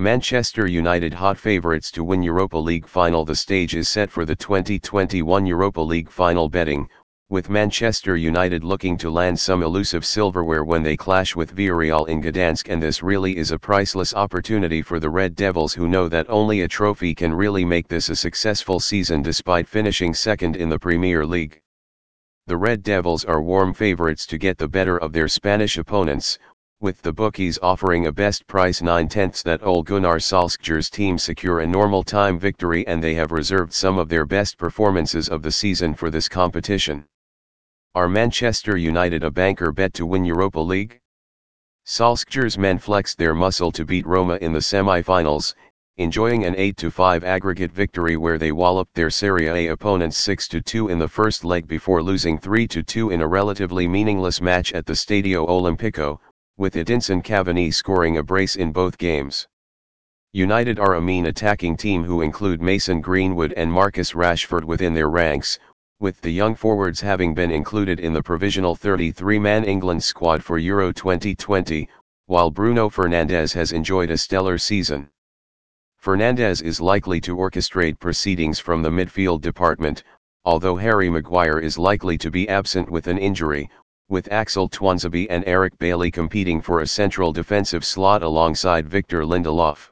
Manchester United hot favourites to win Europa League final The stage is set for the 2021 Europa League final betting, with Manchester United looking to land some elusive silverware when they clash with Villarreal in Gdansk and this really is a priceless opportunity for the Red Devils who know that only a trophy can really make this a successful season despite finishing second in the Premier League. The Red Devils are warm favourites to get the better of their Spanish opponents, with the bookies offering a best price 9 tenths that Ole Gunnar Solskjaer's team secure a normal time victory and they have reserved some of their best performances of the season for this competition. Are Manchester United a banker bet to win Europa League? Solskjaer's men flexed their muscle to beat Roma in the semi-finals, enjoying an 8-5 aggregate victory where they walloped their Serie A opponents 6-2 in the first leg before losing 3-2 in a relatively meaningless match at the Stadio Olimpico, with Edinson Cavani scoring a brace in both games. United are a mean attacking team who include Mason Greenwood and Marcus Rashford within their ranks, with the young forwards having been included in the provisional 33-man England squad for Euro 2020, while Bruno Fernandes has enjoyed a stellar season. Fernandes is likely to orchestrate proceedings from the midfield department, although Harry Maguire is likely to be absent with an injury, with Axel Tuanzebe and Eric Bailly competing for a central defensive slot alongside Victor Lindelof.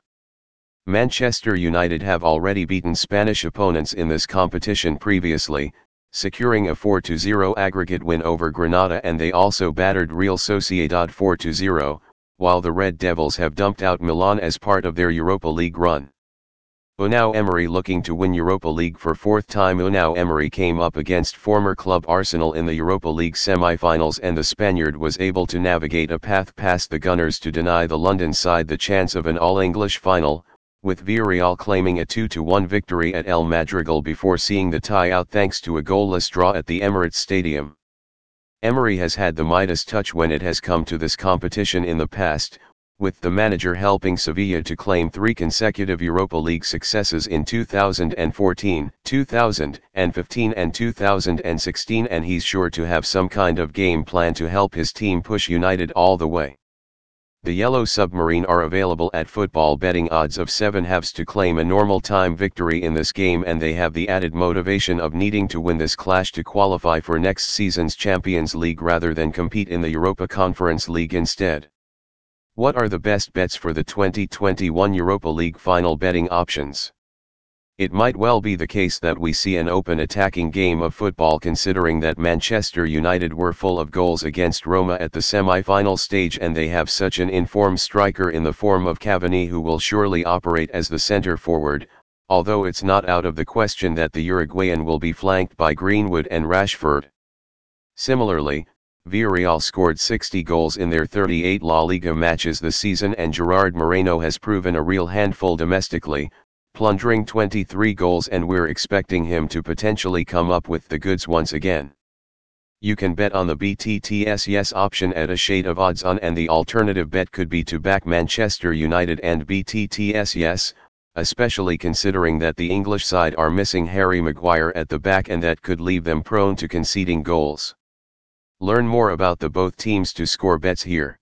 Manchester United have already beaten Spanish opponents in this competition previously, securing a 4-0 aggregate win over Granada and they also battered Real Sociedad 4-0, while the Red Devils have dumped out Milan as part of their Europa League run. Unai Emery looking to win Europa League for fourth time Unai Emery came up against former club Arsenal in the Europa League semi-finals and the Spaniard was able to navigate a path past the Gunners to deny the London side the chance of an all-English final, with Villarreal claiming a 2-1 victory at El Madrigal before seeing the tie out thanks to a goalless draw at the Emirates Stadium. Emery has had the Midas touch when it has come to this competition in the past, with the manager helping Sevilla to claim three consecutive Europa League successes in 2014, 2015 and 2016 and he's sure to have some kind of game plan to help his team push United all the way. The Yellow Submarine are available at football betting odds of 7 halves to claim a normal time victory in this game and they have the added motivation of needing to win this clash to qualify for next season's Champions League rather than compete in the Europa Conference League instead. What are the best bets for the 2021 Europa League final betting options? It might well be the case that we see an open attacking game of football considering that Manchester United were full of goals against Roma at the semi-final stage and they have such an informed striker in the form of Cavani who will surely operate as the centre forward, although it's not out of the question that the Uruguayan will be flanked by Greenwood and Rashford. Similarly, Villarreal scored 60 goals in their 38 La Liga matches this season and Gerard Moreno has proven a real handful domestically, plundering 23 goals and we're expecting him to potentially come up with the goods once again. You can bet on the BTTS yes option at a shade of odds on and the alternative bet could be to back Manchester United and BTTS yes, especially considering that the English side are missing Harry Maguire at the back and that could leave them prone to conceding goals. Learn more about the both teams to score bets here.